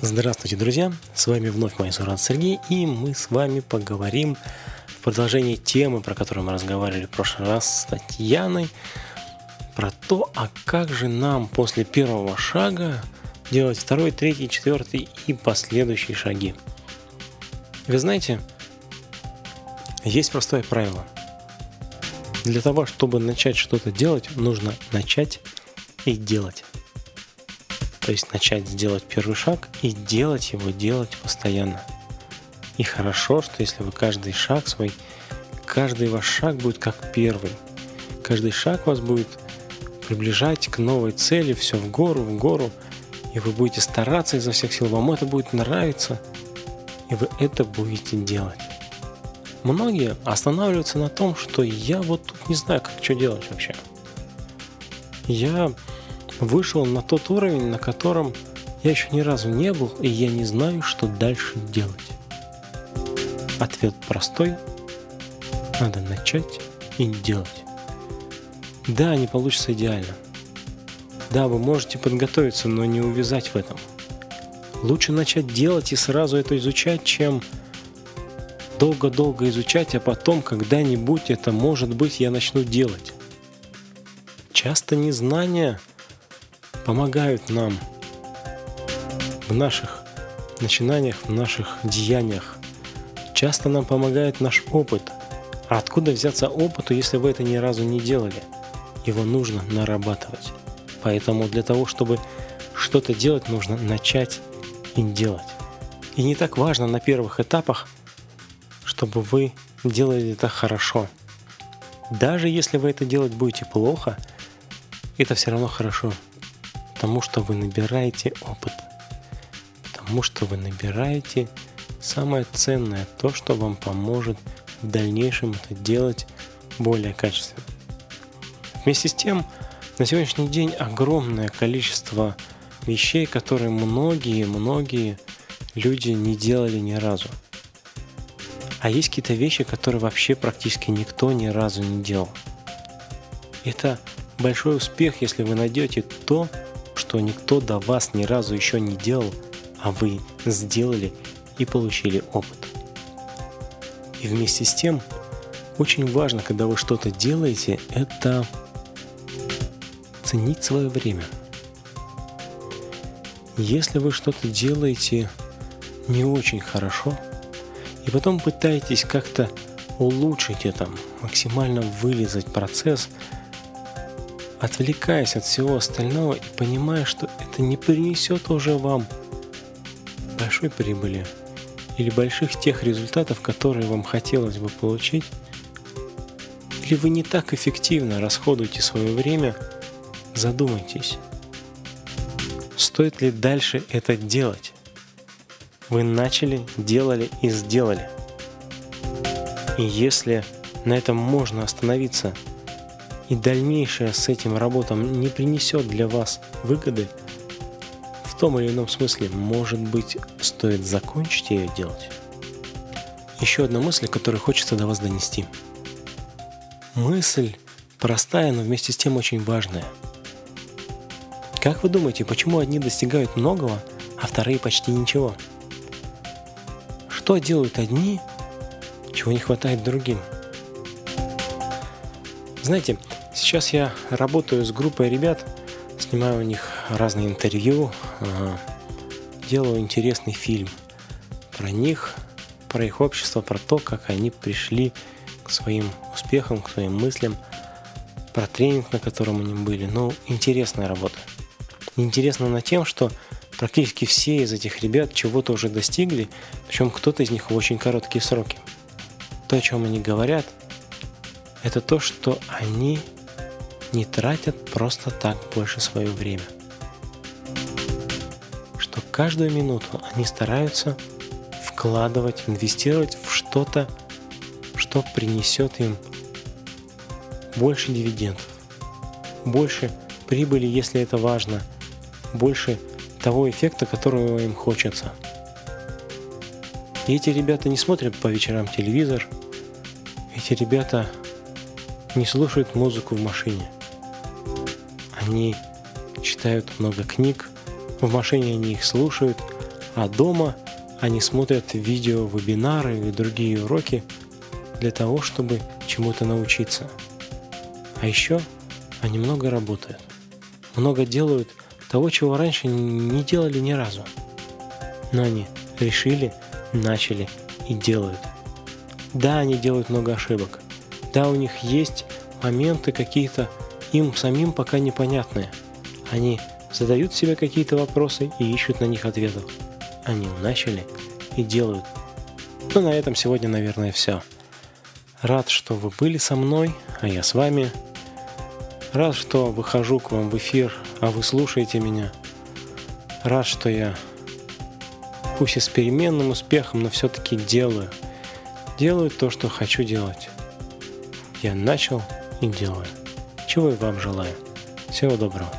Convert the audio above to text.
Здравствуйте, друзья! С вами вновь Майсурат Сергей, и мы с вами поговорим в продолжении темы, про которую мы разговаривали в прошлый раз с Татьяной, про то, а как же нам после первого шага делать второй, третий, четвертый и последующие шаги. Вы знаете, есть простое правило. Для того, чтобы начать что-то делать, нужно начать и делать. То есть начать сделать первый шаг и делать его, делать постоянно. И хорошо, что если вы каждый шаг свой, каждый ваш шаг будет как первый. Каждый шаг вас будет приближать к новой цели, все в гору, в гору, и вы будете стараться изо всех сил, вам это будет нравиться, и вы это будете делать. Многие останавливаются на том, что я вот тут не знаю, как что делать вообще. Я вышел на тот уровень, на котором я еще ни разу не был, и я не знаю, что дальше делать. Ответ простой. Надо начать и делать. Да, не получится идеально. Да, вы можете подготовиться, но не увязать в этом. Лучше начать делать и сразу это изучать, чем долго-долго изучать, а потом когда-нибудь это может быть я начну делать. Часто незнание помогают нам в наших начинаниях, в наших деяниях. Часто нам помогает наш опыт. А откуда взяться опыту, если вы это ни разу не делали? Его нужно нарабатывать. Поэтому для того, чтобы что-то делать, нужно начать и делать. И не так важно на первых этапах, чтобы вы делали это хорошо. Даже если вы это делать будете плохо, это все равно хорошо потому что вы набираете опыт, потому что вы набираете самое ценное, то, что вам поможет в дальнейшем это делать более качественно. Вместе с тем, на сегодняшний день огромное количество вещей, которые многие-многие люди не делали ни разу. А есть какие-то вещи, которые вообще практически никто ни разу не делал. Это большой успех, если вы найдете то, что никто до вас ни разу еще не делал, а вы сделали и получили опыт. И вместе с тем, очень важно, когда вы что-то делаете, это ценить свое время. Если вы что-то делаете не очень хорошо, и потом пытаетесь как-то улучшить это, максимально вылезать процесс – отвлекаясь от всего остального и понимая, что это не принесет уже вам большой прибыли или больших тех результатов, которые вам хотелось бы получить, или вы не так эффективно расходуете свое время, задумайтесь, стоит ли дальше это делать. Вы начали, делали и сделали. И если на этом можно остановиться – и дальнейшая с этим работа не принесет для вас выгоды, в том или ином смысле, может быть, стоит закончить ее делать. Еще одна мысль, которую хочется до вас донести. Мысль простая, но вместе с тем очень важная. Как вы думаете, почему одни достигают многого, а вторые почти ничего? Что делают одни, чего не хватает другим? Знаете, Сейчас я работаю с группой ребят, снимаю у них разные интервью, а, делаю интересный фильм про них, про их общество, про то, как они пришли к своим успехам, к своим мыслям, про тренинг, на котором они были. Ну, интересная работа. Интересно на тем, что практически все из этих ребят чего-то уже достигли, причем кто-то из них в очень короткие сроки. То, о чем они говорят, это то, что они не тратят просто так больше свое время. Что каждую минуту они стараются вкладывать, инвестировать в что-то, что принесет им больше дивидендов, больше прибыли, если это важно, больше того эффекта, которого им хочется. И эти ребята не смотрят по вечерам телевизор, эти ребята не слушают музыку в машине – они читают много книг, в машине они их слушают, А дома они смотрят видео, вебинары и другие уроки для того, чтобы чему-то научиться. А еще они много работают. Много делают того, чего раньше не делали ни разу. Но они решили, начали и делают. Да, они делают много ошибок. Да, у них есть моменты какие-то им самим пока непонятные. Они задают себе какие-то вопросы и ищут на них ответов. Они начали и делают. Ну, на этом сегодня, наверное, все. Рад, что вы были со мной, а я с вами. Рад, что выхожу к вам в эфир, а вы слушаете меня. Рад, что я, пусть и с переменным успехом, но все-таки делаю. Делаю то, что хочу делать. Я начал и делаю. Чего и вам желаю. Всего доброго.